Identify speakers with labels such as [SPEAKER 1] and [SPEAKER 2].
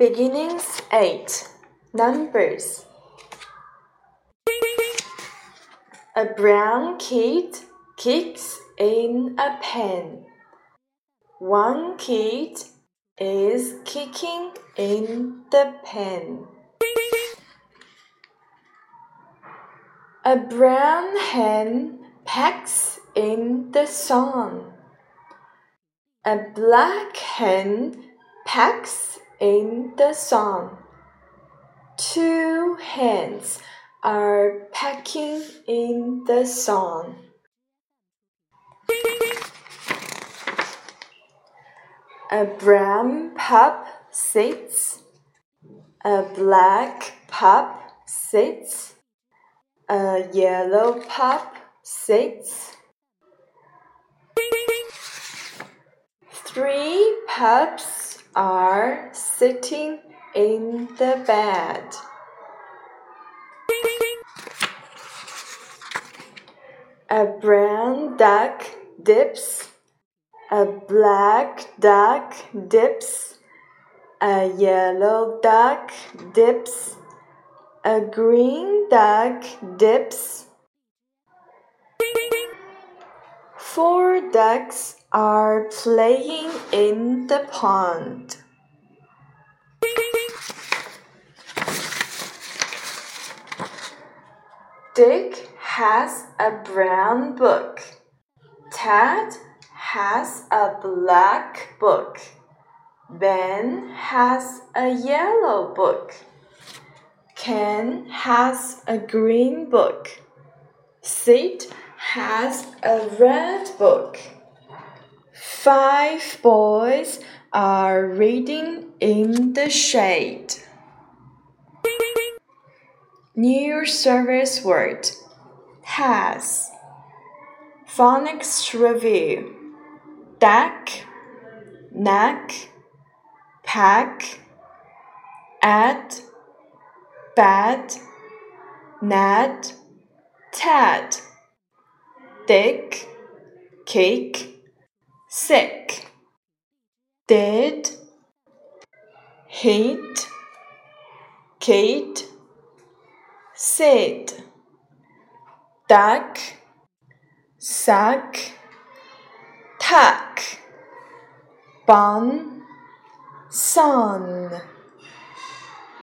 [SPEAKER 1] Beginnings 8 Numbers A brown kid kicks in a pen. One kid is kicking in the pen. A brown hen pecks in the sun. A black hen pecks in the sun. Two hands are pecking in the sun. A brown pup sits. A black pup sits. A yellow pup sits. Three pups are sitting in the bed. A brown duck dips. A black duck dips. A yellow duck dips. A green duck dips. Four ducks are playing in the pond. Dick has a brown book. Ted has a black book. Ben has a yellow book. Ken has a green book. Sid has a red book. Five boys are reading in the shade. New service word has phonics review deck neck pack add bed net tad dick cake. Sick did hate Kate said duck. Suck tuck. Bun. Sun